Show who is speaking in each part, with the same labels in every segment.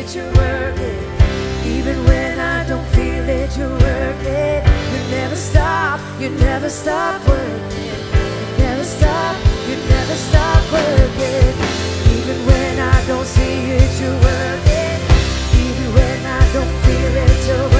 Speaker 1: it, you're working. Even when I don't feel it, you're working. You never stop, you never stop working. You never stop, you never stop working. Even when I don't see it, you're working. Even when I don't feel it, you're working.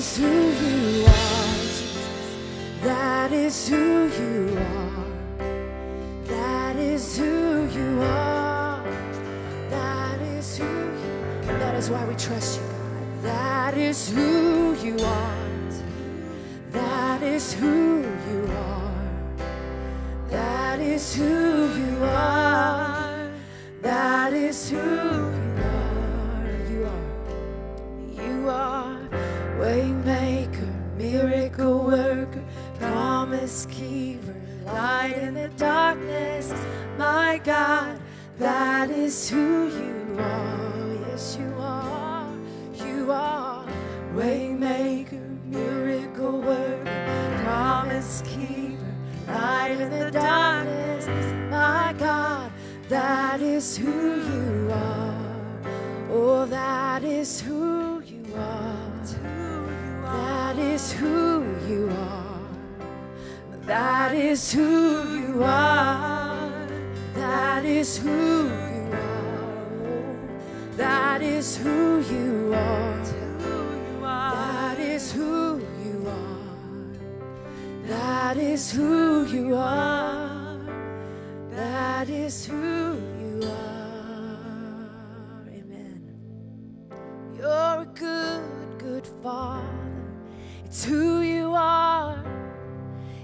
Speaker 1: Is who you are. That is who you are. That is who you are. That is who you And that is why we trust you, God. That is who you are. That is who you are. That is who you are. That is who the darkness. My God, that is who you are. Yes, you are. You are waymaker, miracle worker, promise keeper, light in the darkness. My God, that is who you are. Oh, that is who you are. That is who you are. That is who you are. That is who you are. That is who you are. That is who you are. That is who you are. That is who you are. Amen. You're a good, good father. It's who you are.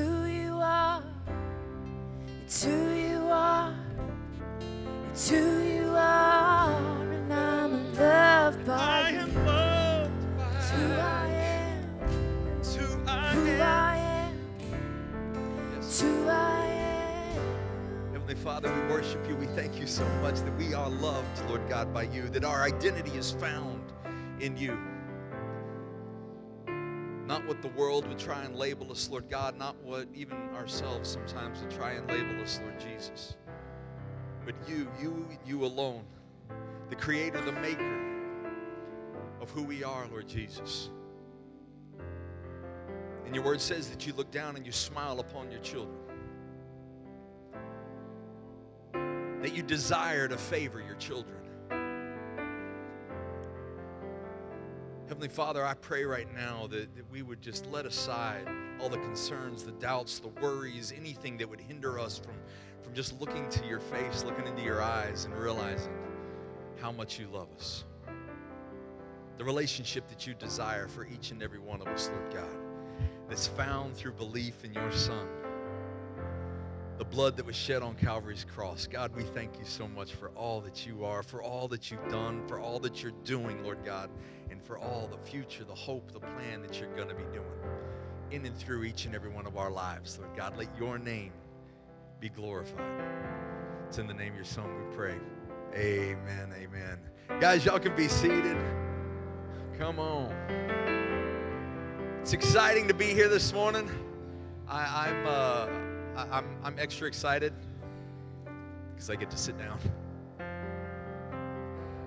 Speaker 1: who you are. It's who you are. It's who you are. And I'm loved by I you. am loved It's who I am.
Speaker 2: It's who I
Speaker 1: Who
Speaker 2: am.
Speaker 1: I am.
Speaker 2: Yes.
Speaker 1: Who I am.
Speaker 2: Heavenly Father, we worship you. We thank you so much that we are loved, Lord God, by you, that our identity is found in you. What the world would try and label us, Lord God, not what even ourselves sometimes would try and label us, Lord Jesus. But you, you, you alone, the creator, the maker of who we are, Lord Jesus. And your word says that you look down and you smile upon your children. that you desire to favor your children. Heavenly Father, I pray right now that, that we would just let aside all the concerns, the doubts, the worries, anything that would hinder us from, from just looking to your face, looking into your eyes, and realizing how much you love us. The relationship that you desire for each and every one of us, Lord God, that's found through belief in your Son the blood that was shed on Calvary's cross. God, we thank you so much for all that you are, for all that you've done, for all that you're doing, Lord God, and for all the future, the hope, the plan that you're going to be doing in and through each and every one of our lives, Lord God. Let your name be glorified. It's in the name of your Son we pray. Amen. Amen. Guys, y'all can be seated. Come on. It's exciting to be here this morning. I, I'm. Uh, I- I'm, I'm extra excited because I get to sit down.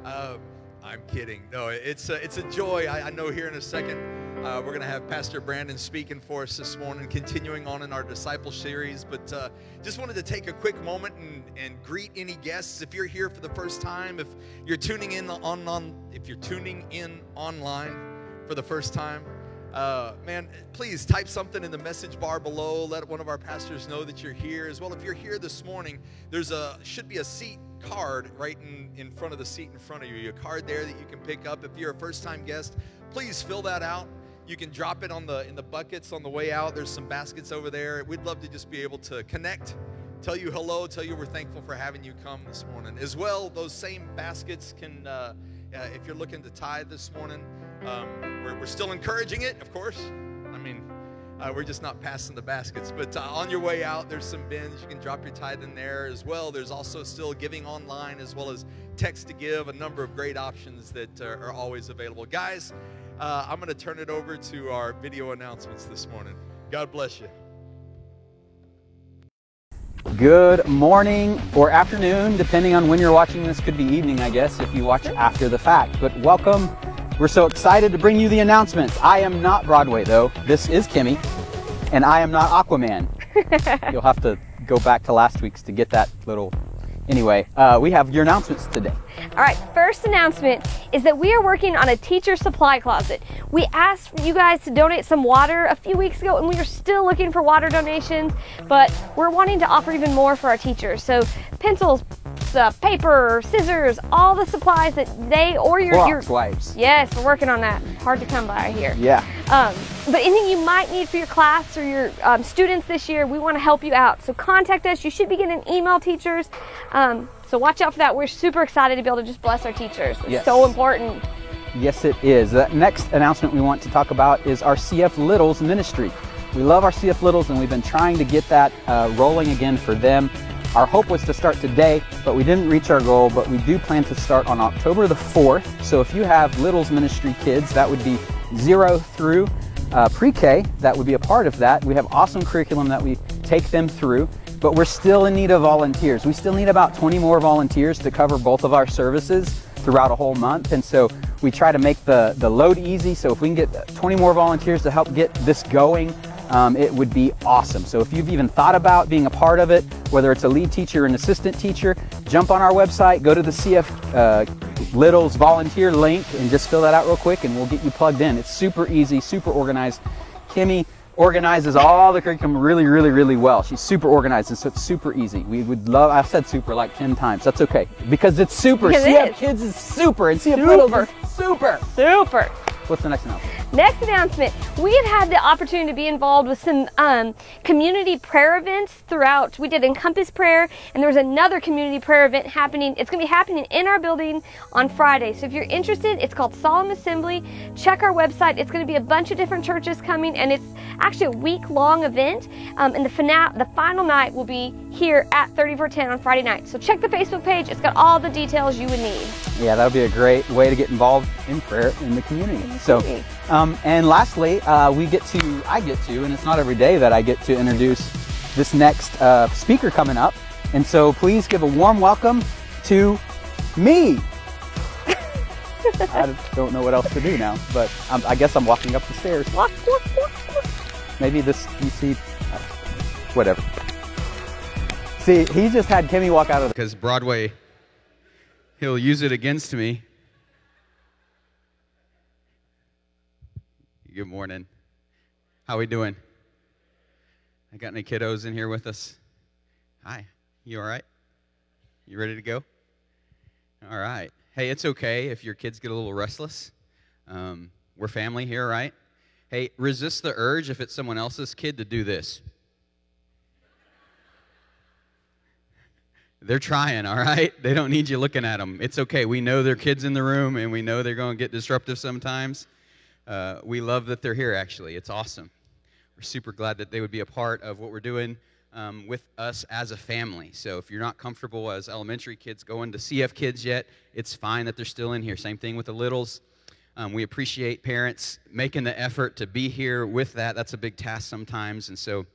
Speaker 2: Um, I'm kidding. No, it's a, it's a joy. I, I know here in a second uh, we're going to have Pastor Brandon speaking for us this morning, continuing on in our disciple series. But uh, just wanted to take a quick moment and, and greet any guests. If you're here for the first time, if you're tuning in on, on if you're tuning in online for the first time, uh, man, please type something in the message bar below. Let one of our pastors know that you're here. As well, if you're here this morning, there's a should be a seat card right in, in front of the seat in front of you. A card there that you can pick up. If you're a first time guest, please fill that out. You can drop it on the in the buckets on the way out. There's some baskets over there. We'd love to just be able to connect, tell you hello, tell you we're thankful for having you come this morning. As well, those same baskets can, uh, uh, if you're looking to tithe this morning, um, we're, we're still encouraging it, of course. I mean, uh, we're just not passing the baskets. But uh, on your way out, there's some bins. You can drop your tithe in there as well. There's also still giving online as well as text to give, a number of great options that uh, are always available. Guys, uh, I'm going to turn it over to our video announcements this morning. God bless you.
Speaker 3: Good morning or afternoon, depending on when you're watching this. Could be evening, I guess, if you watch after the fact. But welcome. We're so excited to bring you the announcements. I am not Broadway, though. This is Kimmy, and I am not Aquaman. You'll have to go back to last week's to get that little. Anyway, uh, we have your announcements today.
Speaker 4: All right, first announcement is that we are working on a teacher supply closet. We asked you guys to donate some water a few weeks ago, and we are still looking for water donations, but we're wanting to offer even more for our teachers. So, pencils, uh, paper, scissors, all the supplies that they or your, your
Speaker 3: wipes.
Speaker 4: Yes, we're working on that. Hard to come by here.
Speaker 3: Yeah.
Speaker 4: Um, but anything you might need for your class or your um, students this year, we want to help you out. So contact us. You should be getting email teachers. Um, so watch out for that. We're super excited to be able to just bless our teachers. It's
Speaker 3: Yes.
Speaker 4: so important.
Speaker 3: Yes, it is. The next announcement we want to talk about is our CF Littles ministry. We love our CF Littles, and we've been trying to get that uh, rolling again for them. Our hope was to start today, but we didn't reach our goal. But we do plan to start on October the 4th. So if you have Littles ministry kids, that would be zero through uh, pre K, that would be a part of that. We have awesome curriculum that we take them through, but we're still in need of volunteers. We still need about 20 more volunteers to cover both of our services throughout a whole month. And so we try to make the, the load easy. So if we can get 20 more volunteers to help get this going, um, it would be awesome. So if you've even thought about being a part of it, whether it's a lead teacher or an assistant teacher, jump on our website, go to the CF uh, Littles volunteer link, and just fill that out real quick, and we'll get you plugged in. It's super easy, super organized. Kimmy organizes all the curriculum really, really, really well. She's super organized, and so it's super easy. We would love. I've said super like ten times. That's okay because it's super.
Speaker 4: Because it
Speaker 3: CF
Speaker 4: is.
Speaker 3: Kids is super, and CF Littles
Speaker 4: Super.
Speaker 3: is super.
Speaker 4: Super.
Speaker 3: What's the next announcement?
Speaker 4: Next announcement, we have had the opportunity to be involved with some um, community prayer events throughout. We did Encompass Prayer, and there was another community prayer event happening. It's going to be happening in our building on Friday. So if you're interested, it's called Solemn Assembly. Check our website. It's going to be a bunch of different churches coming, and it's actually a week long event. Um, and the, fina- the final night will be here at 3410 on Friday night. So check the Facebook page, it's got all the details you would need.
Speaker 3: Yeah, that'll be a great way to get involved in prayer in the community. So,
Speaker 4: community.
Speaker 3: Um, and lastly, uh, we get to, I get to, and it's not every day that I get to introduce this next uh, speaker coming up. And so please give a warm welcome to me. I don't know what else to do now, but um, I guess I'm walking up the stairs.
Speaker 4: Walk, walk, walk, walk.
Speaker 3: Maybe this, you see, uh, whatever. See, he just had Kimmy walk out of the
Speaker 5: because Broadway, he'll use it against me. Good morning. How we doing? I got any kiddos in here with us? Hi. You all right? You ready to go? All right. Hey, it's okay if your kids get a little restless. Um, we're family here, right? Hey, resist the urge if it's someone else's kid to do this. They're trying, all right? They don't need you looking at them. It's okay. We know there are kids in the room and we know they're going to get disruptive sometimes. Uh, we love that they're here, actually. It's awesome. We're super glad that they would be a part of what we're doing um, with us as a family. So if you're not comfortable as elementary kids going to CF kids yet, it's fine that they're still in here. Same thing with the littles. Um, we appreciate parents making the effort to be here with that. That's a big task sometimes. And so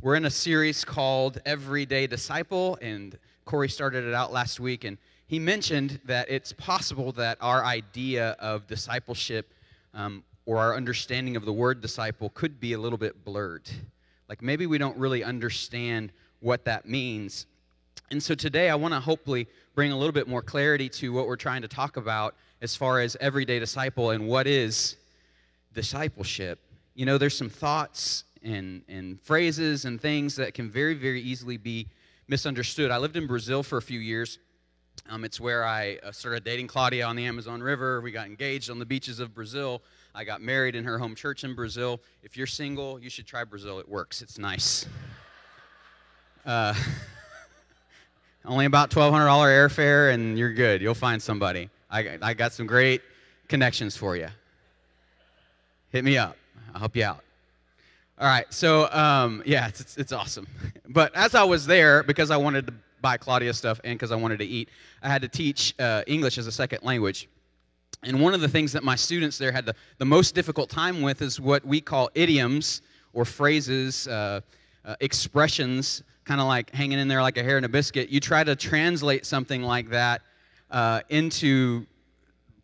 Speaker 5: we're in a series called Everyday Disciple, and Corey started it out last week, and he mentioned that it's possible that our idea of discipleship um, or our understanding of the word disciple could be a little bit blurred. Like maybe we don't really understand what that means. And so today I want to hopefully bring a little bit more clarity to what we're trying to talk about as far as everyday disciple and what is discipleship. You know, there's some thoughts and, and phrases and things that can very, very easily be misunderstood. I lived in Brazil for a few years, Um, it's where I uh, started dating Claudia on the Amazon River. We got engaged on the beaches of Brazil. I got married in her home church in Brazil. If you're single, you should try Brazil. It works, it's nice. Uh, only about $1,200 airfare, and you're good. You'll find somebody. I, I got some great connections for you. Hit me up, I'll help you out. All right, so um, yeah, it's, it's, it's awesome. But as I was there, because I wanted to buy Claudia stuff and because I wanted to eat, I had to teach uh, English as a second language. And one of the things that my students there had the, the most difficult time with is what we call idioms or phrases, uh, uh, expressions, kind of like hanging in there like a hair in a biscuit. You try to translate something like that uh, into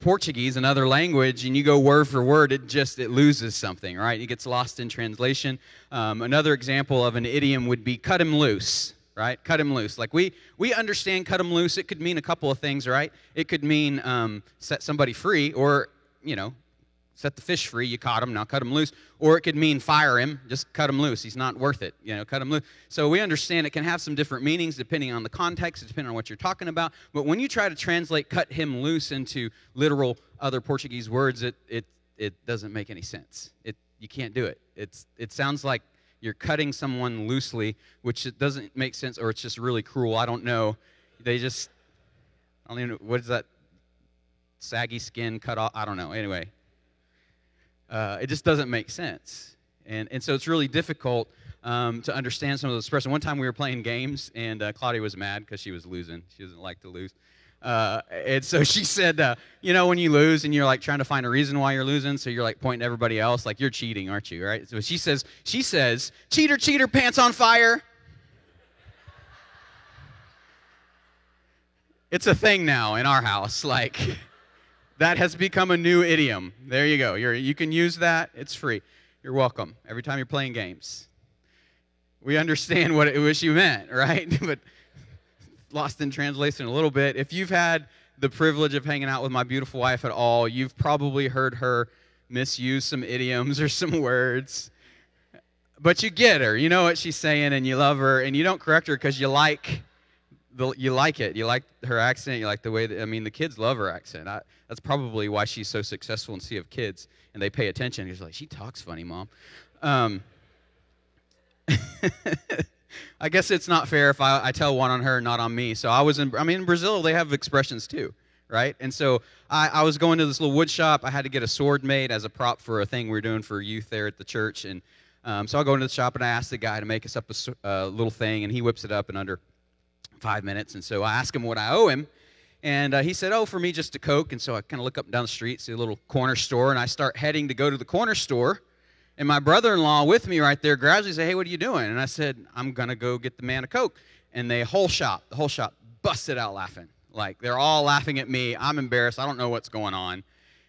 Speaker 5: Portuguese, another language, and you go word for word, it just it loses something, right? It gets lost in translation. Um, another example of an idiom would be "cut him loose." Right, cut him loose. Like we we understand, cut him loose. It could mean a couple of things, right? It could mean um, set somebody free, or you know, set the fish free. You caught him, now cut him loose. Or it could mean fire him, just cut him loose. He's not worth it. You know, cut him loose. So we understand it can have some different meanings depending on the context, depending on what you're talking about. But when you try to translate cut him loose into literal other Portuguese words, it it it doesn't make any sense. It you can't do it. It's it sounds like you're cutting someone loosely, which doesn't make sense, or it's just really cruel. I don't know. They just I don't even know what is that saggy skin cut off. I don't know. Anyway, uh, it just doesn't make sense. And, and so it's really difficult um, to understand some of those expressions. One time we were playing games, and uh, Claudia was mad because she was losing. She doesn't like to lose. Uh, and so she said, uh, you know, when you lose and you're like trying to find a reason why you're losing, so you're like pointing everybody else, like you're cheating, aren't you? Right? So she says, she says, cheater, cheater, pants on fire. It's a thing now in our house. Like, that has become a new idiom. There you go. You're, you can use that. It's free. You're welcome every time you're playing games. We understand what it was you meant, right? but lost in translation a little bit. If you've had the privilege of hanging out with my beautiful wife at all, you've probably heard her misuse some idioms or some words. But you get her. You know what she's saying and you love her and you don't correct her because you like the, you like it. You like her accent. You like the way that, I mean, the kids love her accent. I, that's probably why she's so successful in CF Kids, and they pay attention. He's like, she talks funny, mom. Um, I guess it's not fair if I, I tell one on her, not on me. So I was in, I mean, in Brazil, they have expressions too, right? And so I, I was going to this little wood shop. I had to get a sword made as a prop for a thing we are doing for youth there at the church. And um, so I go into the shop and I ask the guy to make us up a, a little thing, and he whips it up in under five minutes. And so I ask him what I owe him. And uh, he said, Oh, for me, just a Coke. And so I kind of look up and down the street, see a little corner store, and I start heading to go to the corner store. And my brother in law with me right there gradually says, Hey, what are you doing? And I said, I'm going to go get the man a Coke. And the whole shop, the whole shop busted out laughing. Like they're all laughing at me. I'm embarrassed. I don't know what's going on.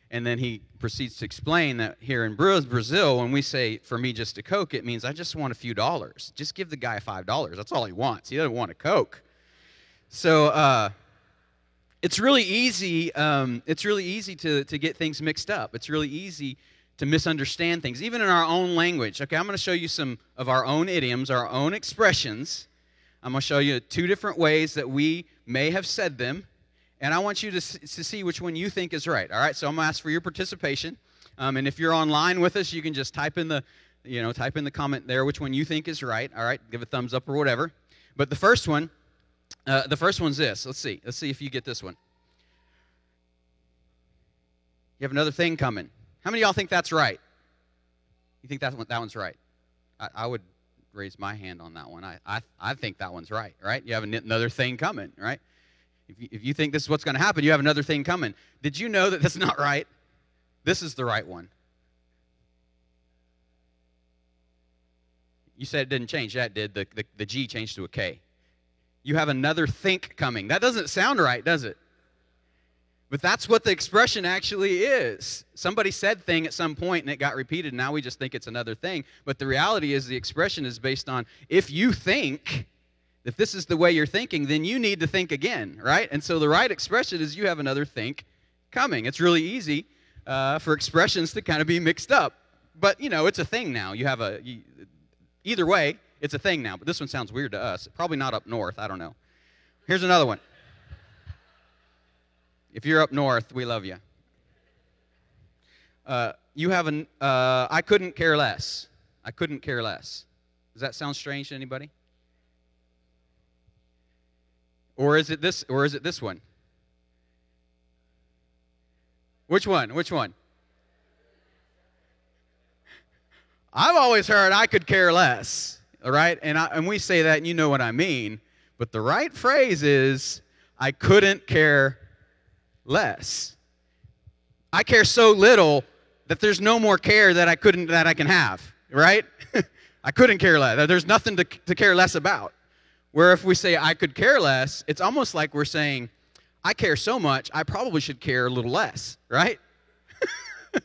Speaker 5: And then he proceeds to explain that here in Brazil, when we say for me just a Coke, it means I just want a few dollars. Just give the guy $5. That's all he wants. He doesn't want a Coke. So uh, it's really easy. Um, it's really easy to, to get things mixed up. It's really easy to misunderstand things, even in our own language. Okay, I'm going to show you some of our own idioms, our own expressions. I'm going to show you two different ways that we may have said them, and I want you to, to see which one you think is right. All right, so I'm going to ask for your participation. Um, and if you're online with us, you can just type in the, you know, type in the comment there which one you think is right. All right, give a thumbs up or whatever. But the first one uh, the first one's this. Let's see. Let's see if you get this one. You have another thing coming. How many of y'all think that's right? You think that, one, that one's right? I, I would raise my hand on that one. I, I, I think that one's right, right? You have another thing coming, right? If you, if you think this is what's going to happen, you have another thing coming. Did you know that that's not right? This is the right one. You said it didn't change. That did. The, the, the G changed to a K you have another think coming. That doesn't sound right, does it? But that's what the expression actually is. Somebody said thing at some point and it got repeated. Now we just think it's another thing. But the reality is the expression is based on if you think, if this is the way you're thinking, then you need to think again, right? And so the right expression is you have another think coming. It's really easy uh, for expressions to kind of be mixed up. But, you know, it's a thing now. You have a, you, either way, it's a thing now, but this one sounds weird to us. Probably not up north. I don't know. Here's another one. If you're up north, we love you. Uh, you have an, uh, I couldn't care less. I couldn't care less. Does that sound strange to anybody? Or is it this, or is it this one? Which one? Which one? I've always heard I could care less, all right? And, I, and we say that, and you know what I mean. But the right phrase is, I couldn't care less. I care so little that there's no more care that I couldn't that I can have, right? I couldn't care less. There's nothing to, to care less about. Where if we say I could care less, it's almost like we're saying, I care so much, I probably should care a little less, right?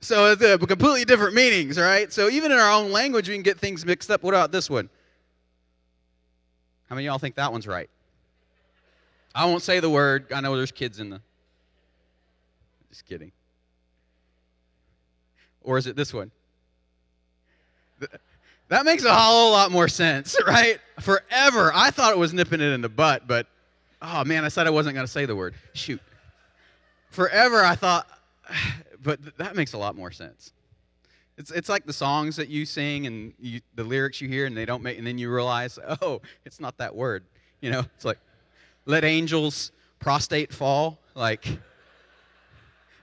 Speaker 5: so it's a completely different meanings, right? So even in our own language, we can get things mixed up. What about this one? How many of y'all think that one's right? I won't say the word. I know there's kids in the. Just kidding. Or is it this one? That makes a whole lot more sense, right? Forever, I thought it was nipping it in the butt, but oh man, I said I wasn't going to say the word. Shoot. Forever, I thought, but that makes a lot more sense. It's, it's like the songs that you sing and you, the lyrics you hear and they don't make, and then you realize, oh, it's not that word. You know, it's like, let angels prostate fall. Like,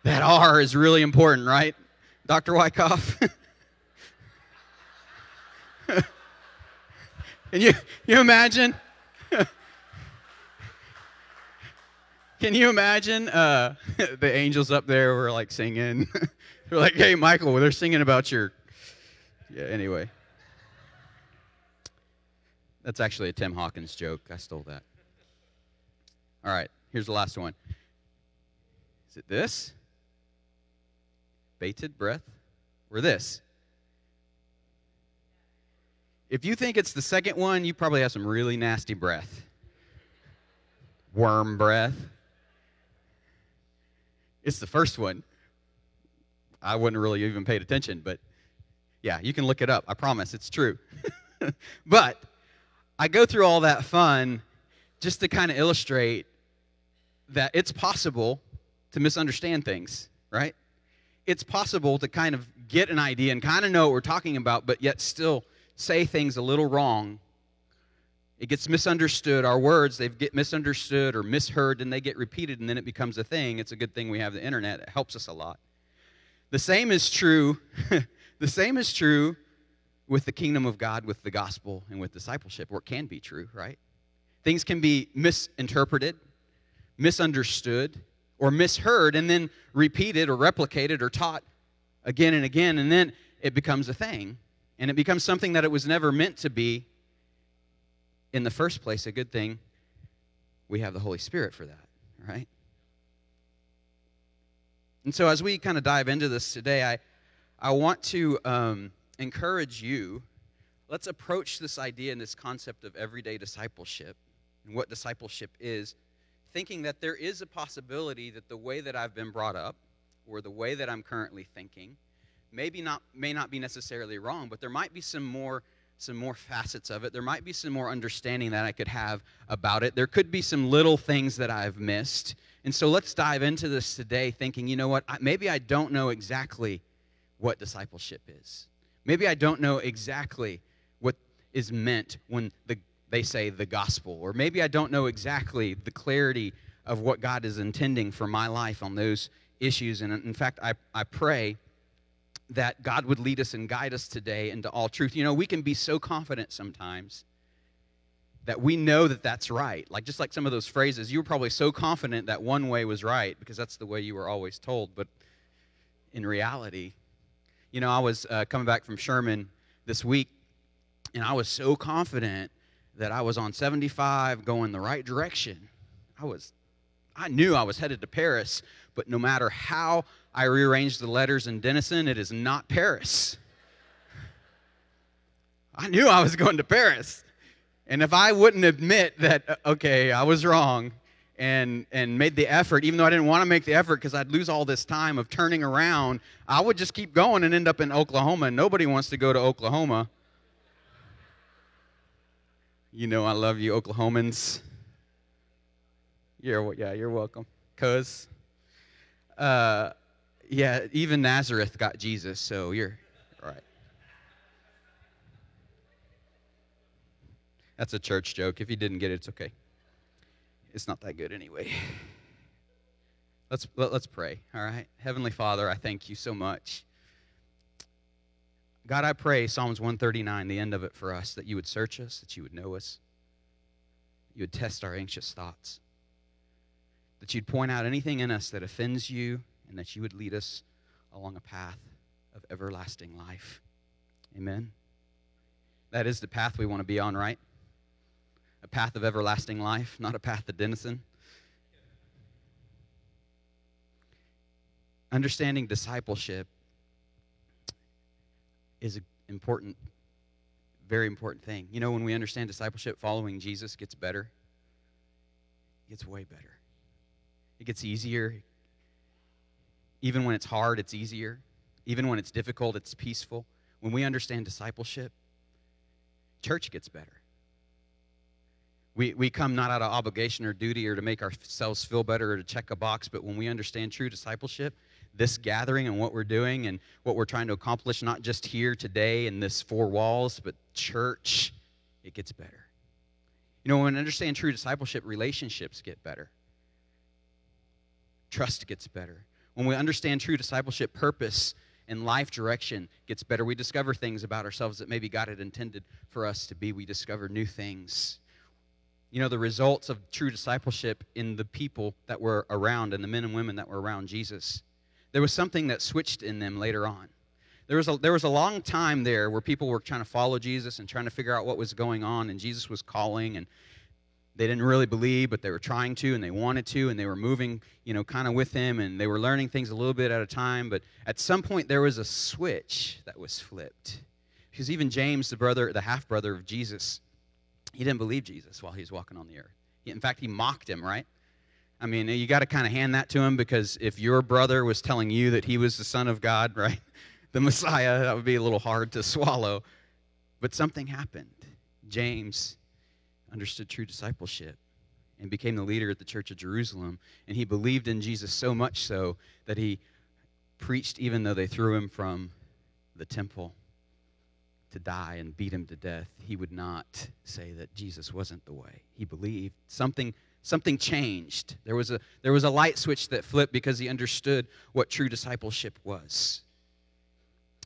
Speaker 5: that R is really important, right? Dr. Wyckoff? Can you, you imagine? Can you imagine uh, the angels up there were like singing? they're like, hey, Michael, they're singing about your. Yeah, anyway. That's actually a Tim Hawkins joke. I stole that. All right, here's the last one. Is it this? Bated breath? Or this? If you think it's the second one, you probably have some really nasty breath. Worm breath. It's the first one. I wouldn't really even paid attention, but yeah, you can look it up. I promise it's true. but I go through all that fun just to kind of illustrate that it's possible to misunderstand things, right? It's possible to kind of get an idea and kind of know what we're talking about, but yet still say things a little wrong. It gets misunderstood. Our words, they get misunderstood or misheard, and they get repeated, and then it becomes a thing. It's a good thing we have the internet. It helps us a lot. The same is true. the same is true with the kingdom of God, with the gospel, and with discipleship, or it can be true, right? Things can be misinterpreted, misunderstood, or misheard, and then repeated or replicated or taught again and again, and then it becomes a thing. And it becomes something that it was never meant to be in the first place. A good thing we have the Holy Spirit for that, right? And so, as we kind of dive into this today, I, I want to um, encourage you. Let's approach this idea and this concept of everyday discipleship and what discipleship is, thinking that there is a possibility that the way that I've been brought up or the way that I'm currently thinking maybe not may not be necessarily wrong, but there might be some more some more facets of it. There might be some more understanding that I could have about it. There could be some little things that I've missed. And so let's dive into this today thinking, you know what? Maybe I don't know exactly what discipleship is. Maybe I don't know exactly what is meant when the, they say the gospel. Or maybe I don't know exactly the clarity of what God is intending for my life on those issues. And in fact, I, I pray that God would lead us and guide us today into all truth. You know, we can be so confident sometimes that we know that that's right. Like just like some of those phrases, you were probably so confident that one way was right because that's the way you were always told. But in reality, you know, I was uh, coming back from Sherman this week, and I was so confident that I was on 75 going the right direction. I was, I knew I was headed to Paris, but no matter how I rearranged the letters in Denison. It is not Paris. I knew I was going to Paris. And if I wouldn't admit that, uh, okay, I was wrong, and, and made the effort, even though I didn't want to make the effort because I'd lose all this time of turning around, I would just keep going and end up in Oklahoma. And nobody wants to go to Oklahoma. You know, I love you, Oklahomans. You're, yeah, you're welcome. cuz. Uh, yeah, even Nazareth got Jesus, so you're right. That's a church joke. If you didn't get it, it's okay. It's not that good anyway. Let's let, let's pray. All right, Heavenly Father, I thank you so much. God, I pray Psalms 139, the end of it for us, that you would search us, that you would know us, you would test our anxious thoughts, that you'd point out anything in us that offends you, and that you would lead us along a path of everlasting life. Amen. That is the path we want to be on, right? A path of everlasting life, not a path to Denison. Understanding discipleship is an important, very important thing. You know, when we understand discipleship, following Jesus gets better, it gets way better. It gets easier. Even when it's hard, it's easier. Even when it's difficult, it's peaceful. When we understand discipleship, church gets better. We, we come not out of obligation or duty or to make ourselves feel better or to check a box, but when we understand true discipleship, this gathering and what we're doing and what we're trying to accomplish, not just here today in this four walls, but church, it gets better. You know, when we understand true discipleship, relationships get better, trust gets better. When we understand true discipleship, purpose and life direction gets better. We discover things about ourselves that maybe God had intended for us to be. We discover new things. You know, the results of true discipleship in the people that were around and the men and women that were around Jesus there was something that switched in them later on. There was, a, there was a long time there where people were trying to follow Jesus and trying to figure out what was going on, and Jesus was calling, and they didn't really believe, but they were trying to, and they wanted to, and they were moving, you know, kind of with him, and they were learning things a little bit at a time. But at some point, there was a switch that was flipped, because even James, the brother, the half brother of Jesus, he didn't believe Jesus while he was walking on the earth. In fact, he mocked him, right? I mean, you got to kind of hand that to him because if your brother was telling you that he was the Son of God, right, the Messiah, that would be a little hard to swallow. But something happened. James understood true discipleship and became the leader at the church of Jerusalem. And he believed in Jesus so much so that he preached even though they threw him from the temple to die and beat him to death. He would not say that Jesus wasn't the way. He believed something something changed. There was, a, there was a light switch that flipped because he understood what true discipleship was.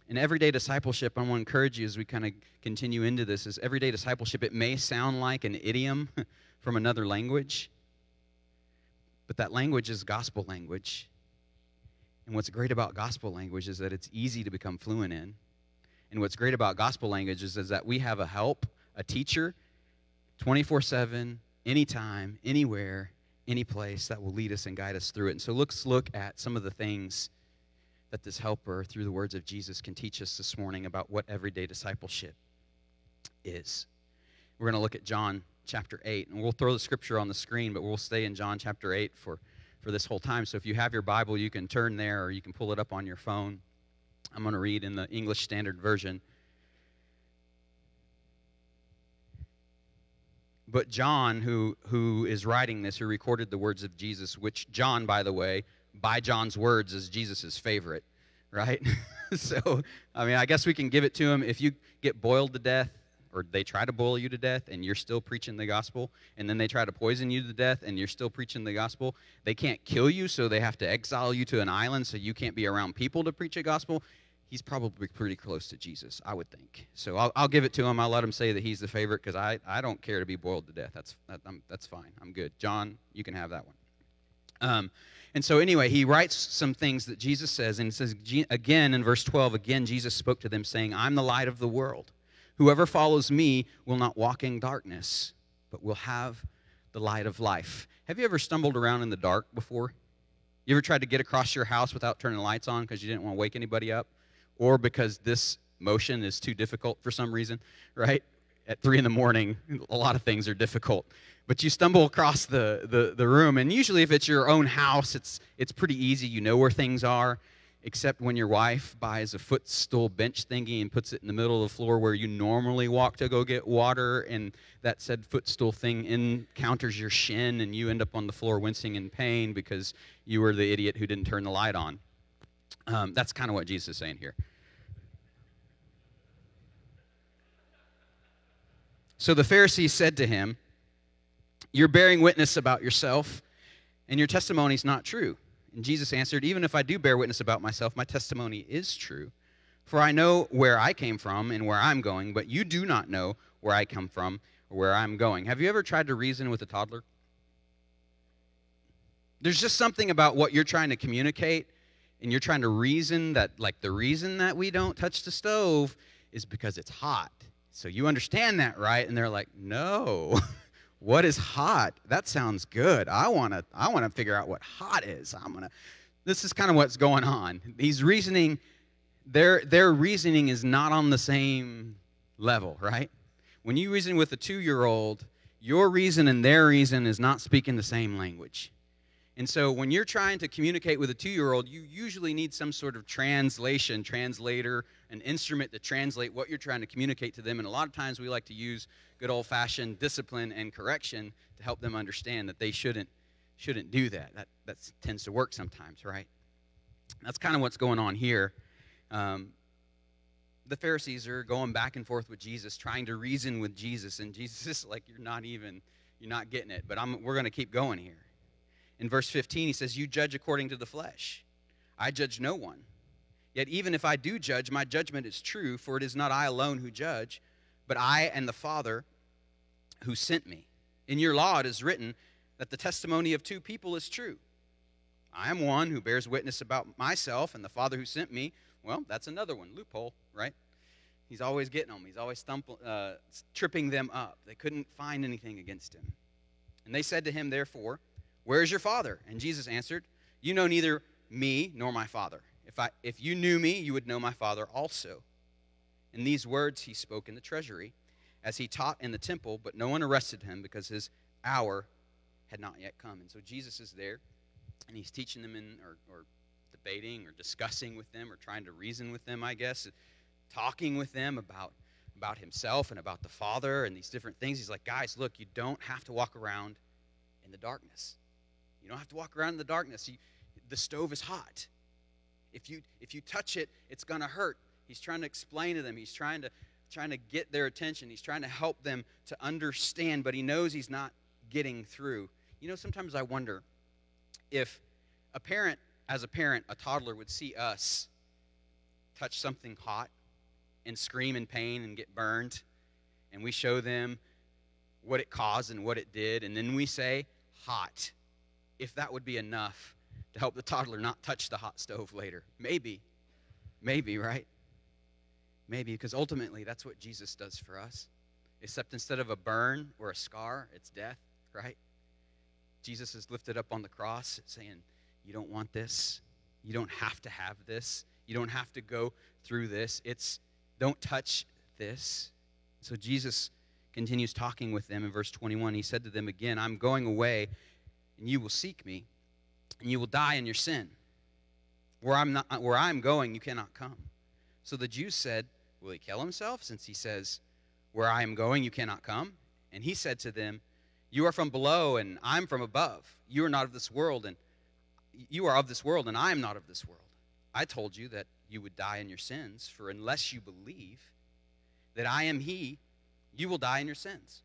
Speaker 5: In everyday discipleship, I want to encourage you as we kind of continue into this, is everyday discipleship, it may sound like an idiom from another language, but that language is gospel language. And what's great about gospel language is that it's easy to become fluent in. And what's great about gospel language is, is that we have a help, a teacher, 24 7, anytime, anywhere, any place that will lead us and guide us through it. And so let's look at some of the things that this helper, through the words of Jesus, can teach us this morning about what everyday discipleship is. We're going to look at John chapter 8, and we'll throw the scripture on the screen, but we'll stay in John chapter 8 for, for this whole time. So if you have your Bible, you can turn there or you can pull it up on your phone. I'm going to read in the English Standard Version. But John, who, who is writing this, who recorded the words of Jesus, which John, by the way, by John's words, is Jesus' favorite, right? so, I mean, I guess we can give it to him. If you get boiled to death, or they try to boil you to death, and you're still preaching the gospel, and then they try to poison you to death, and you're still preaching the gospel, they can't kill you, so they have to exile you to an island so you can't be around people to preach a gospel he's probably pretty close to Jesus, I would think. So I'll, I'll give it to him. I'll let him say that he's the favorite because I, I don't care to be boiled to death. That's, that, that's fine. I'm good. John, you can have that one. Um, and so, anyway, he writes some things that Jesus says, and he says again in verse 12, again, Jesus spoke to them, saying, I'm the light of the world. Whoever follows me will not walk in darkness, but will have the light of life. Have you ever stumbled around in the dark before? You ever tried to get across your house without turning the lights on because you didn't want to wake anybody up? Or because this motion is too difficult for some reason, right? At three in the morning, a lot of things are difficult. But you stumble across the, the, the room, and usually if it's your own house, it's, it's pretty easy. You know where things are. except when your wife buys a footstool bench thingy and puts it in the middle of the floor where you normally walk to go get water, and that said footstool thing encounters your shin, and you end up on the floor wincing in pain because you were the idiot who didn't turn the light on. Um, that's kind of what Jesus is saying here. So the Pharisees said to him, You're bearing witness about yourself, and your testimony is not true. And Jesus answered, Even if I do bear witness about myself, my testimony is true. For I know where I came from and where I'm going, but you do not know where I come from or where I'm going. Have you ever tried to reason with a toddler? There's just something about what you're trying to communicate, and you're trying to reason that, like, the reason that we don't touch the stove is because it's hot. So you understand that, right? And they're like, no. what is hot? That sounds good. I want to I want to figure out what hot is. I'm going to This is kind of what's going on. He's reasoning their their reasoning is not on the same level, right? When you reason with a 2-year-old, your reason and their reason is not speaking the same language. And so when you're trying to communicate with a two year old, you usually need some sort of translation, translator, an instrument to translate what you're trying to communicate to them. And a lot of times we like to use good old fashioned discipline and correction to help them understand that they shouldn't, shouldn't do that. That that tends to work sometimes, right? That's kind of what's going on here. Um, the Pharisees are going back and forth with Jesus, trying to reason with Jesus, and Jesus is like, "You're not even, you're not getting it." But I'm, we're going to keep going here. In verse 15, he says, You judge according to the flesh. I judge no one. Yet even if I do judge, my judgment is true, for it is not I alone who judge, but I and the Father who sent me. In your law it is written that the testimony of two people is true. I am one who bears witness about myself, and the Father who sent me, well, that's another one. Loophole, right? He's always getting them. He's always uh, tripping them up. They couldn't find anything against him. And they said to him, therefore, where is your father? And Jesus answered, You know neither me nor my father. If, I, if you knew me, you would know my father also. In these words he spoke in the treasury as he taught in the temple, but no one arrested him because his hour had not yet come. And so Jesus is there, and he's teaching them in, or, or debating or discussing with them or trying to reason with them, I guess, talking with them about, about himself and about the Father and these different things. He's like, guys, look, you don't have to walk around in the darkness. You don't have to walk around in the darkness. You, the stove is hot. If you if you touch it, it's going to hurt. He's trying to explain to them. He's trying to trying to get their attention. He's trying to help them to understand, but he knows he's not getting through. You know, sometimes I wonder if a parent as a parent, a toddler would see us touch something hot and scream in pain and get burned, and we show them what it caused and what it did, and then we say, hot if that would be enough to help the toddler not touch the hot stove later. Maybe. Maybe, right? Maybe, because ultimately that's what Jesus does for us. Except instead of a burn or a scar, it's death, right? Jesus is lifted up on the cross saying, You don't want this. You don't have to have this. You don't have to go through this. It's don't touch this. So Jesus continues talking with them in verse 21. He said to them again, I'm going away and you will seek me, and you will die in your sin. Where I'm, not, where I'm going, you cannot come. So the Jews said, Will he kill himself, since he says, Where I am going, you cannot come? And he said to them, You are from below, and I'm from above. You are not of this world, and you are of this world, and I am not of this world. I told you that you would die in your sins, for unless you believe that I am he, you will die in your sins.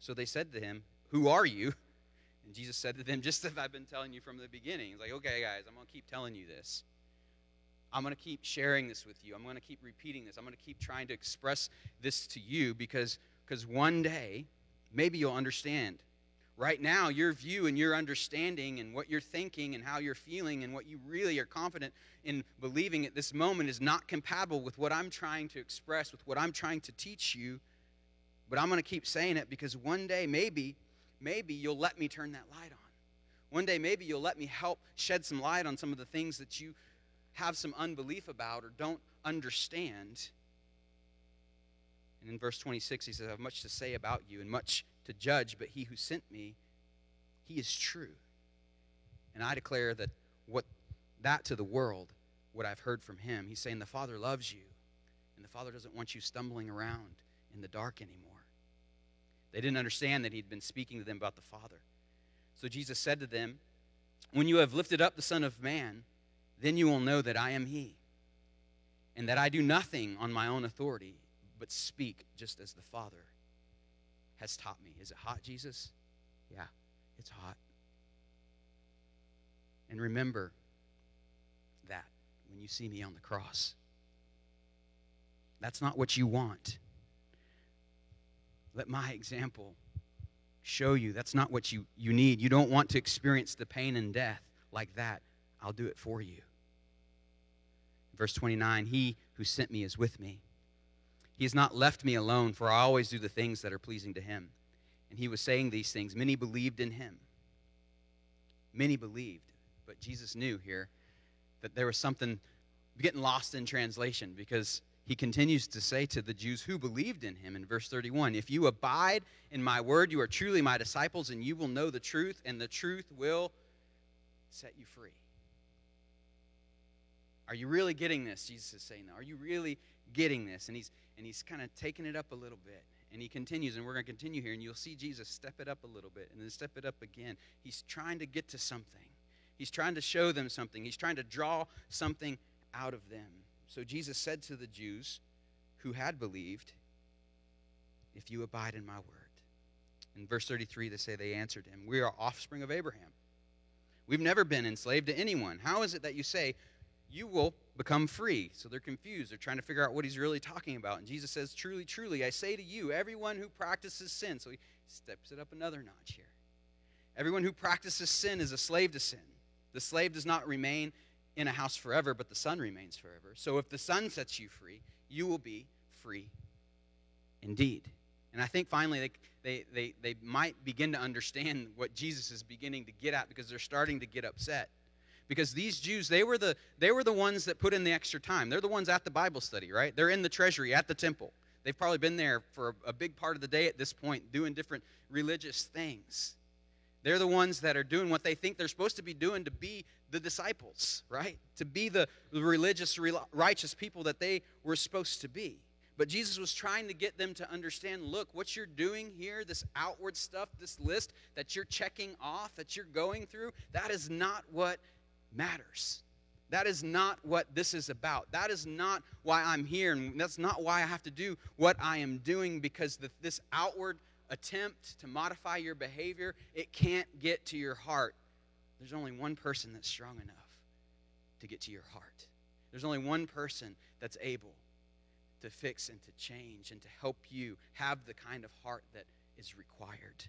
Speaker 5: So they said to him, Who are you? And Jesus said to them, just as I've been telling you from the beginning. He's like, okay, guys, I'm going to keep telling you this. I'm going to keep sharing this with you. I'm going to keep repeating this. I'm going to keep trying to express this to you because because one day maybe you'll understand. Right now, your view and your understanding and what you're thinking and how you're feeling and what you really are confident in believing at this moment is not compatible with what I'm trying to express, with what I'm trying to teach you. But I'm going to keep saying it because one day, maybe, maybe you'll let me turn that light on. One day, maybe you'll let me help shed some light on some of the things that you have some unbelief about or don't understand. And in verse 26, he says, I have much to say about you and much to judge, but he who sent me, he is true. And I declare that what that to the world what I've heard from him. He's saying the Father loves you, and the Father doesn't want you stumbling around in the dark anymore. They didn't understand that he'd been speaking to them about the Father. So Jesus said to them, When you have lifted up the Son of Man, then you will know that I am he, and that I do nothing on my own authority, but speak just as the Father has taught me. Is it hot, Jesus? Yeah, it's hot. And remember that when you see me on the cross. That's not what you want. Let my example show you that's not what you, you need. You don't want to experience the pain and death like that. I'll do it for you. Verse 29 He who sent me is with me. He has not left me alone, for I always do the things that are pleasing to him. And he was saying these things. Many believed in him. Many believed. But Jesus knew here that there was something getting lost in translation because he continues to say to the Jews who believed in him in verse 31 If you abide in my word, you are truly my disciples, and you will know the truth, and the truth will set you free. Are you really getting this? Jesus is saying. Are you really getting this? And he's and he's kind of taking it up a little bit. And he continues, and we're going to continue here, and you'll see Jesus step it up a little bit and then step it up again. He's trying to get to something. He's trying to show them something. He's trying to draw something out of them. So Jesus said to the Jews who had believed, If you abide in my word. In verse 33, they say they answered him, We are offspring of Abraham. We've never been enslaved to anyone. How is it that you say, You will become free? So they're confused. They're trying to figure out what he's really talking about. And Jesus says, Truly, truly, I say to you, everyone who practices sin. So he steps it up another notch here. Everyone who practices sin is a slave to sin. The slave does not remain in a house forever, but the Son remains forever. So if the Son sets you free, you will be free indeed. And I think finally they, they, they, they might begin to understand what Jesus is beginning to get at because they're starting to get upset. Because these Jews, they were, the, they were the ones that put in the extra time. They're the ones at the Bible study, right? They're in the treasury at the temple. They've probably been there for a, a big part of the day at this point doing different religious things. They're the ones that are doing what they think they're supposed to be doing to be the disciples, right? To be the religious, righteous people that they were supposed to be. But Jesus was trying to get them to understand look, what you're doing here, this outward stuff, this list that you're checking off, that you're going through, that is not what matters. That is not what this is about. That is not why I'm here. And that's not why I have to do what I am doing because the, this outward attempt to modify your behavior, it can't get to your heart. There's only one person that's strong enough to get to your heart. There's only one person that's able to fix and to change and to help you have the kind of heart that is required.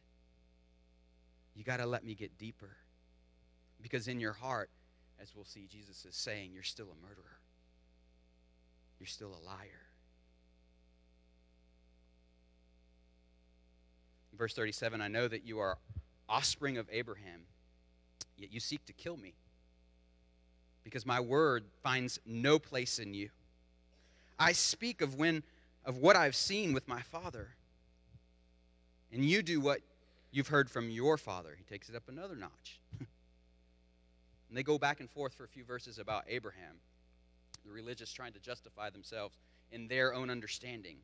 Speaker 5: You got to let me get deeper. Because in your heart, as we'll see, Jesus is saying, you're still a murderer. You're still a liar. Verse 37 I know that you are offspring of Abraham, yet you seek to kill me, because my word finds no place in you. I speak of when of what I've seen with my father. And you do what you've heard from your father. He takes it up another notch. and they go back and forth for a few verses about Abraham. The religious trying to justify themselves in their own understanding.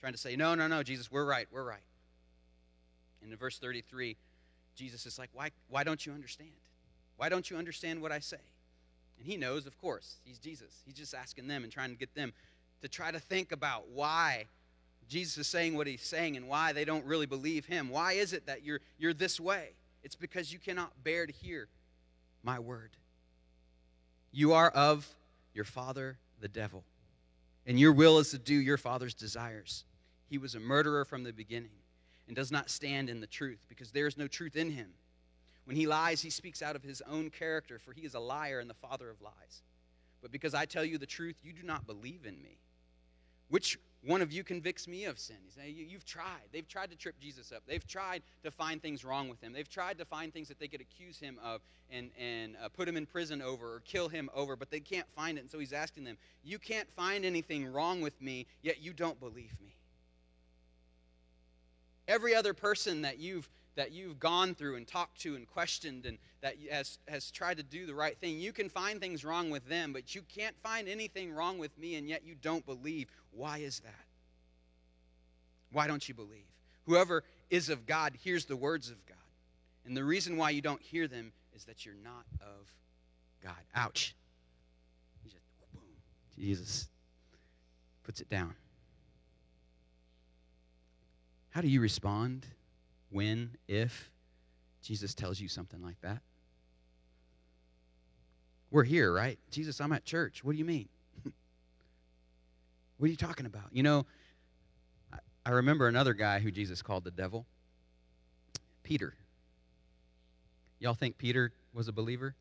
Speaker 5: Trying to say, no, no, no, Jesus, we're right, we're right. And in verse 33, Jesus is like, why, why don't you understand? Why don't you understand what I say? And he knows, of course, he's Jesus. He's just asking them and trying to get them to try to think about why Jesus is saying what he's saying and why they don't really believe him. Why is it that you're, you're this way? It's because you cannot bear to hear my word. You are of your father, the devil, and your will is to do your father's desires. He was a murderer from the beginning and does not stand in the truth, because there is no truth in him. When he lies, he speaks out of his own character, for he is a liar and the father of lies. But because I tell you the truth, you do not believe in me. Which one of you convicts me of sin? You say, You've tried. They've tried to trip Jesus up. They've tried to find things wrong with him. They've tried to find things that they could accuse him of and, and uh, put him in prison over or kill him over, but they can't find it. And so he's asking them, You can't find anything wrong with me, yet you don't believe me every other person that you've that you've gone through and talked to and questioned and that has, has tried to do the right thing. You can find things wrong with them, but you can't find anything wrong with me, and yet you don't believe. Why is that? Why don't you believe? Whoever is of God hears the words of God. And the reason why you don't hear them is that you're not of God. Ouch. Jesus puts it down. How do you respond when, if Jesus tells you something like that? We're here, right? Jesus, I'm at church. What do you mean? what are you talking about? You know, I, remember another guy who Jesus called the devil Peter. Y'all think Peter was a believer?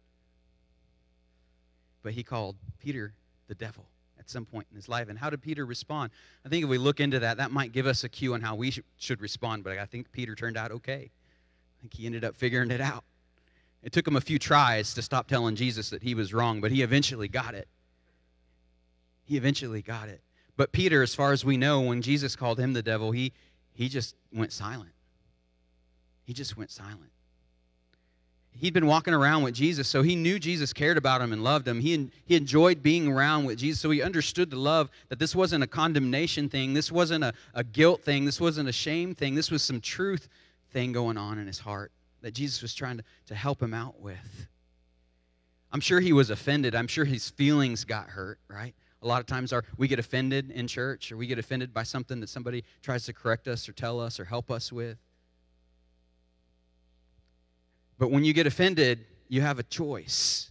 Speaker 5: But he called Peter the devil some point in his life. And how did Peter respond? I think if we look into that, that might give us a cue on how we sh- should respond. But I think Peter turned out okay. I think he ended up figuring it out. It took him a few tries to stop telling Jesus that he was wrong, but he eventually got it. He eventually got it. But Peter, as far as we know, when Jesus called him the devil, he, he just went silent. He just went silent he'd been walking around with Jesus, so he knew Jesus cared about him and loved him. He, he enjoyed being around with Jesus, so he understood the love that this wasn't a condemnation thing, this wasn't a, a guilt thing, this wasn't a shame thing, this was some truth thing going on in his heart that Jesus was trying to, to help him out with. I'm sure he was offended. I'm sure his feelings got hurt, right? A lot of times our, we get offended in church or we get offended by something that somebody tries to correct us or tell us or help us with. But when you get offended, you have a choice.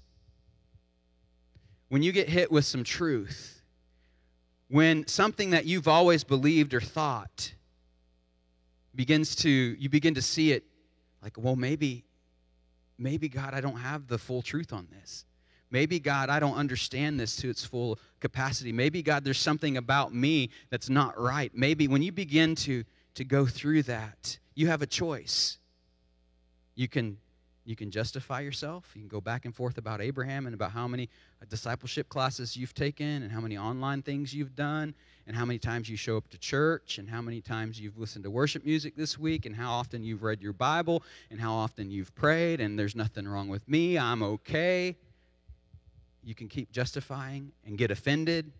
Speaker 5: When you get hit with some truth, when something that you've always believed or thought begins to, you begin to see it like, well, maybe, maybe God, I don't have the full truth on this. Maybe, God, I don't understand this to its full capacity. Maybe, God, there's something about me that's not right. Maybe when you begin to, to go through that, you have a choice. You can you can justify yourself. You can go back and forth about Abraham and about how many uh, discipleship classes you've taken and how many online things you've done and how many times you show up to church and how many times you've listened to worship music this week and how often you've read your Bible and how often you've prayed and there's nothing wrong with me. I'm okay. You can keep justifying and get offended.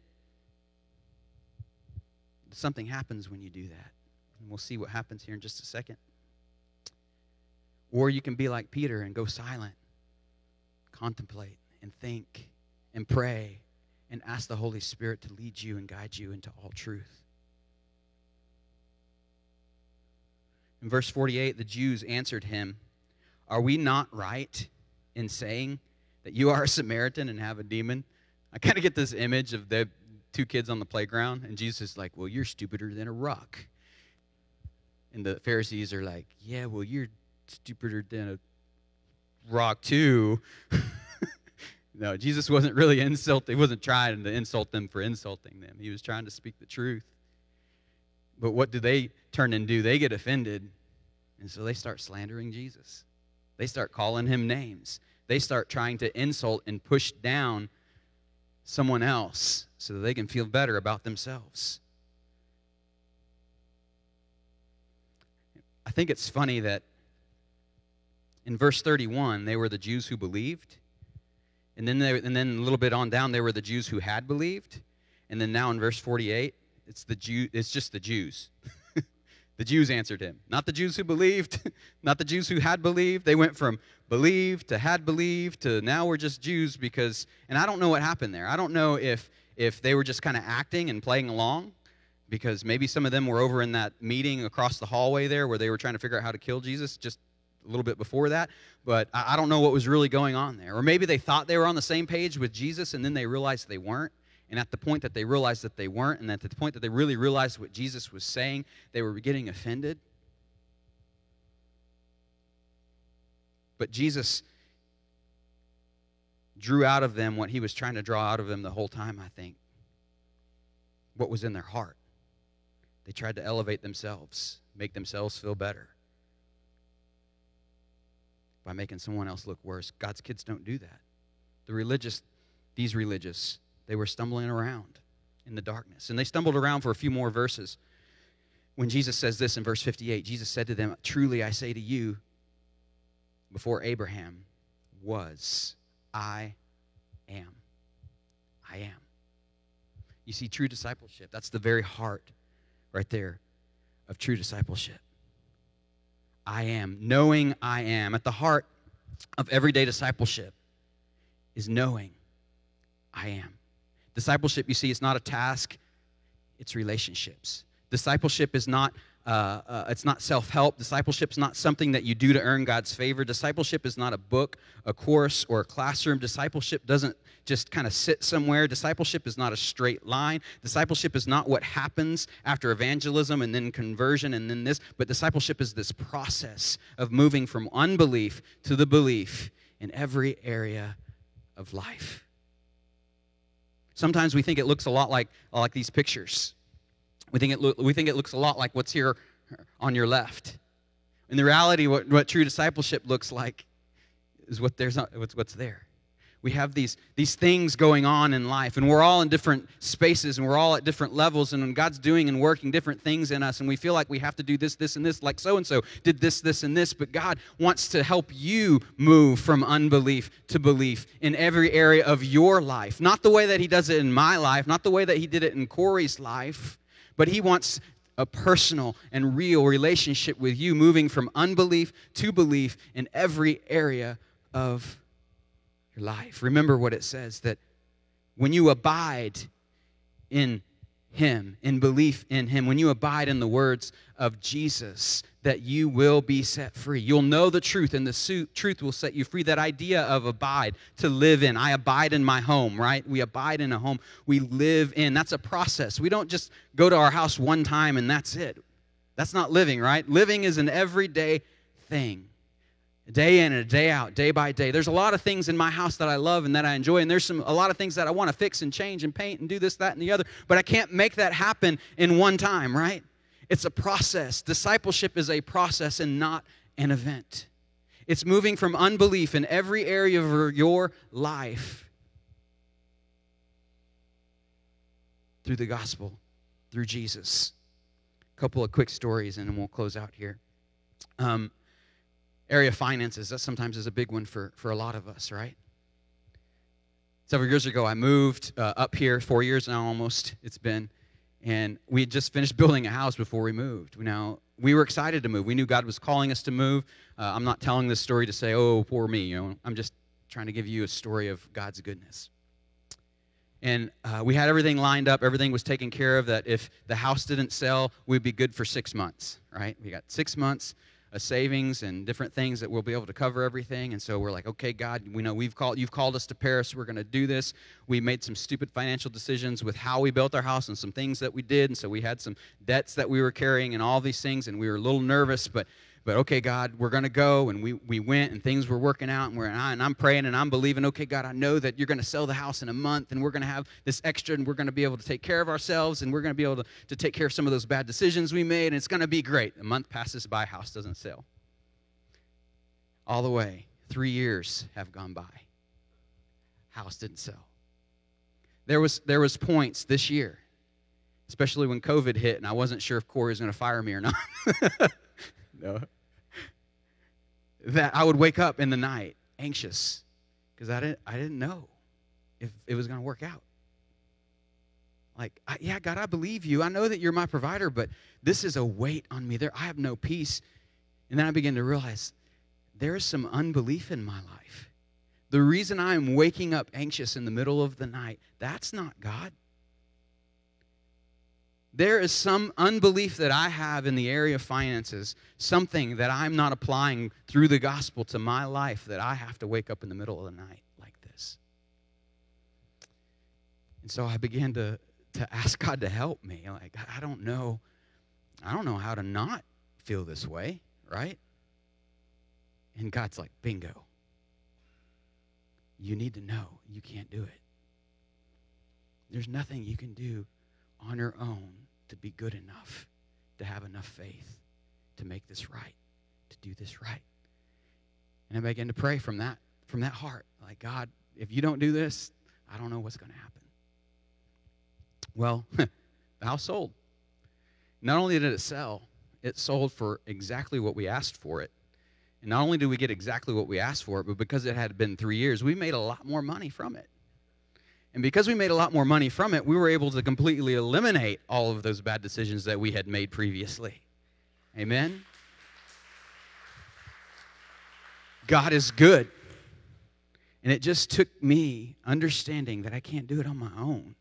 Speaker 5: Something happens when you do that. And we'll see what happens here in just a second. Or you can be like Peter and go silent, contemplate and think and pray and ask the Holy Spirit to lead you and guide you into all truth. In verse 48, the Jews answered him, Are we not right in saying that you are a Samaritan and have a demon? I kind of get this image of the two kids on the playground, and Jesus is like, Well, you're stupider than a rock. And the Pharisees are like, Yeah, well, you're stupider than a rock too. no, Jesus wasn't really insulting. He wasn't trying to insult them for insulting them. He was trying to speak the truth. But what do they turn and do? They get offended, and so they start slandering Jesus. They start calling him names. They start trying to insult and push down someone else so that they can feel better about themselves. I think it's funny that in verse 31, they were the Jews who believed. And then, they, and then a little bit on down, they were the Jews who had believed. And then now in verse 48, it's, the Jew, it's just the Jews. the Jews answered him. Not the Jews who believed, not the Jews who had believed. They went from believed to had believed to now we're just Jews because, and I don't know what happened there. I don't know if, if they were just kind of acting and playing along because maybe some of them were over in that meeting across the hallway there where they were trying to figure out how to kill Jesus just a little bit before that, but I, I don't know what was really going on there. Or maybe they thought they were on the same page with Jesus and then they realized they weren't. And at the point that they realized that they weren't, and at the point that they really realized what Jesus was saying, they were getting offended. But Jesus drew out of them what he was trying to draw out of them the whole time, I think. What was in their heart. They tried to elevate themselves, make themselves feel better by making someone else look worse. God's kids don't do that. The religious, these religious, they were stumbling around in the darkness. And they stumbled around for a few more verses. when Jesus says this in verse 58, Jesus said to them, Truly I say to you, before Abraham was, I am. I am. You see, true discipleship, that's the very heart right there of true discipleship. I am. Knowing I am. At the heart of everyday discipleship is knowing I am. Discipleship, you see, it's not a task, it's relationships. Discipleship is not uh, uh, it's not self-help. Discipleship is not something that you do to earn god's favor. Discipleship is not a book a course or a classroom. Discipleship doesn't just kind of sit somewhere. Discipleship is not a straight line. Discipleship is not what happens after evangelism and then conversion and then this but discipleship is this process of moving from unbelief to the belief in every area of life. Sometimes we think it looks a lot like, like these pictures we think, it lo- we think it looks a lot like what's here on your left. In the reality, what, what true discipleship looks like is what there's not, what's, what's there. We have these, these things going on in life, and we're all in different spaces, and we're all at different levels, and God's doing and working different things in us, and we feel like we have to do this, this, and this, like so and so did this, this, and this, but God wants to help you move from unbelief to belief in every area of your life. Not the way that He does it in my life, not the way that He did it in Corey's life, but He wants a personal and real relationship with you, moving from unbelief to belief in every area of your life. Remember what it says that when you abide in him, in belief in Him, when you abide in the words of Jesus, that you will be set free. You'll know the truth, and the su- truth will set you free. That idea of abide, to live in. I abide in my home, right? We abide in a home. We live in. That's a process. We don't just go to our house one time and that's it. That's not living, right? Living is an everyday thing day in and a day out, day by day. There's a lot of things in my house that I love and that I enjoy, and there's some a lot of things that I want to fix and change and paint and do this, that, and the other. But I can't make that happen in one time, right? It's a process. Discipleship is a process and not an event. It's moving from unbelief in every area of your life through the gospel, through Jesus. A couple of quick stories, and then we'll close out here. Um, area finances that sometimes is a big one for, for a lot of us right? Several years ago i moved uh, up here four years now almost it's been and we had just finished building a house before we moved. Now we were excited to move. We knew god was calling us to move. Uh, i'm not telling this story to say oh poor me you know i'm just trying to give you a story of god's goodness. And uh, we had everything lined up everything was taken care of that if the house didn't sell we'd be good for six months right? We got six months a savings and different things that we'll be able to cover everything. And so we're like, okay, God, we know we've called you've called us to Paris. We're going to do this. We made some stupid financial decisions with how we built our house and some things that we did. And so we had some debts that we were carrying and all these things, and we were a little nervous, but but okay, God, we're going to go. And we, we went and things were working out. And, we're, and I'm praying and I'm believing, okay, God, I know that you're going to sell the house in a month and we're going to have this extra and we're going to be able to take care of ourselves and we're going to be able to, to take care of some of those bad decisions we made. And it's going to be great. A month passes by, house doesn't sell. All the way, three years have gone by. House didn't sell. There was, there was points this year, especially when COVID hit and I wasn't sure if Corey was going to fire me or not. no that I would wake up in the night anxious because I didn't, I didn't know if it was going to work out. Like, I, yeah, God, I believe you. I know that you're my provider, but this is a weight on me. There, I have no peace. And then I begin to realize there is some unbelief in my life. The reason I am waking up anxious in the middle of the night, that's not God. There is some unbelief that I have in the area of finances, something that I'm not applying through the gospel to my life that I have to wake up in the middle of the night like this. And so I began to, to ask God to help me. Like, I don't know, I don't know how to not feel this way, right? And God's like, bingo. You need to know you can't do it. There's nothing you can do on your own to be good enough, to have enough faith to make this right, to do this right. And I began to pray from that, from that heart. Like, God, if you don't do this, I don't know what's going to happen. Well, the house sold. Not only did it sell, it sold for exactly what we asked for it. And not only did we get exactly what we asked for it, but because it had been three years, we made a lot more money from it. And because we made a lot more money from it, we were able to completely eliminate all of those bad decisions that we had made previously. Amen? God is good. And it just took me understanding that I can't do it on my own,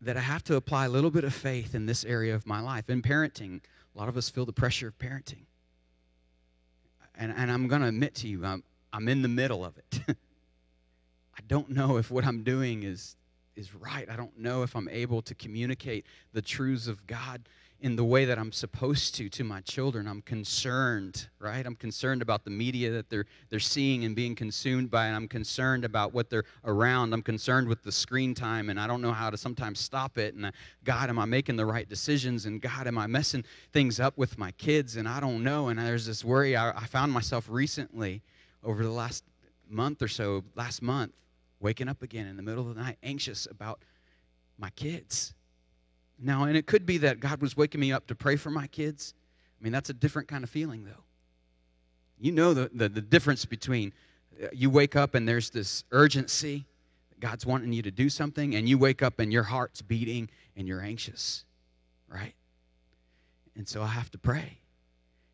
Speaker 5: that I have to apply a little bit of faith in this area of my life. In parenting, a lot of us feel the pressure of parenting. And, and I'm going to admit to you, I'm, I'm in the middle of it. I don't know if what I'm doing is, is right. I don't know if I'm able to communicate the truths of God in the way that I'm supposed to to my children. I'm concerned, right? I'm concerned about the media that they're they're seeing and being consumed by, and I'm concerned about what they're around. I'm concerned with the screen time, and I don't know how to sometimes stop it. And uh, God, am I making the right decisions? And God, am I messing things up with my kids? And I don't know. And there's this worry. I, I found myself recently over the last month or so, last month, waking up again in the middle of the night, anxious about my kids now, and it could be that God was waking me up to pray for my kids. I mean, that's a different kind of feeling, though. You know the, the, the difference between uh, you wake up and there's this urgency, God's wanting you to do something, and you wake up and your heart's beating and you're anxious, right? And so I have to pray.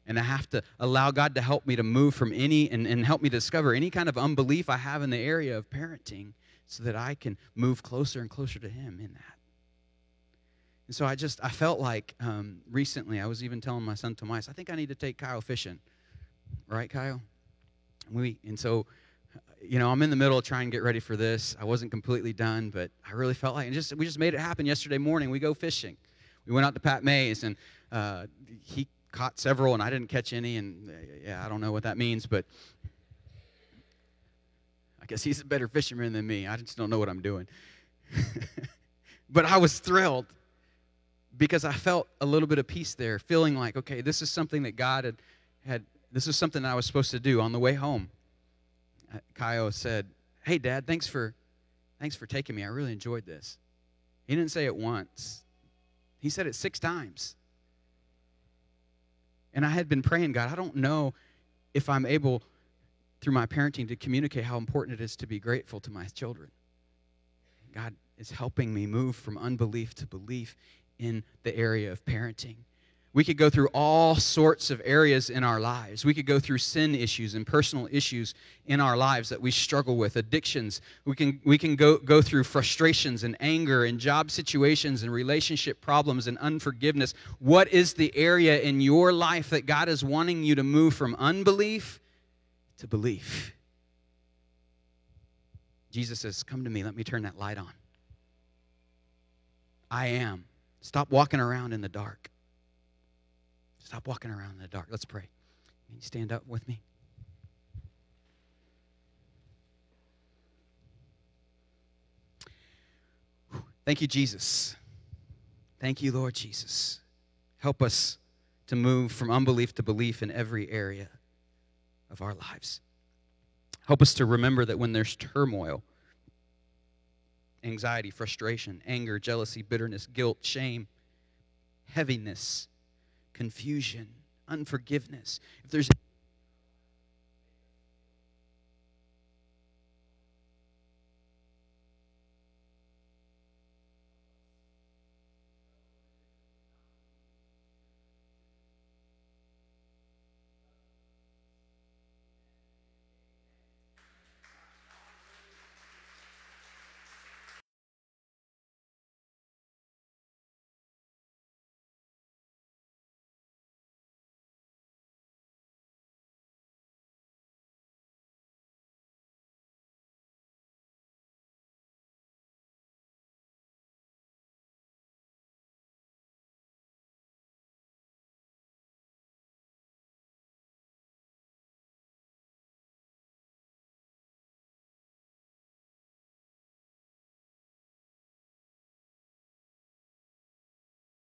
Speaker 5: And I have to allow God to help me to move from any and, and help me discover any kind of unbelief I have in the area of parenting so that I can move closer and closer to Him in that. And so I just, I felt like um, recently, I was even telling my son Tomas, I think I need to take Kyle fishing. Right, Kyle? We, and so, you know, I'm in the middle of trying to get ready for this. I wasn't completely done, but I really felt like, and just, we just made it happen yesterday morning. We go fishing. We went out to Pat Mayse, and uh, he caught several, and I didn't catch any, and uh, yeah, I don't know what that means, but I guess he's a better fisherman than me. I just don't know what I'm doing. but I was thrilled because I felt a little bit of peace there, feeling like, okay, this is something that God had, had this is something I was supposed to do on the way home. Uh, Kyle said, Hey, Dad, thanks for, thanks for taking me. I really enjoyed this. He didn't say it once, he said it six times. And I had been praying, God, I don't know if I'm able, through my parenting, to communicate how important it is to be grateful to my children. God is helping me move from unbelief to belief in the area of parenting. We could go through all sorts of areas in our lives. We could go through sin issues and personal issues in our lives that we struggle with, addictions. We can, we can go, go through frustrations and anger and job situations and relationship problems and unforgiveness. What is the area in your life that God is wanting you to move from unbelief to belief? Jesus says, Come to me, let me turn that light on. I am Stop walking around in the dark. Stop walking around in the dark. Let's pray. Can you stand up with me? Thank you, Jesus. Thank you, Lord Jesus. Help us to move from unbelief to belief in every area of our lives. Help us to remember that when there's turmoil, anxiety, frustration, anger, jealousy, bitterness, guilt, shame, heaviness, confusion, unforgiveness. If there's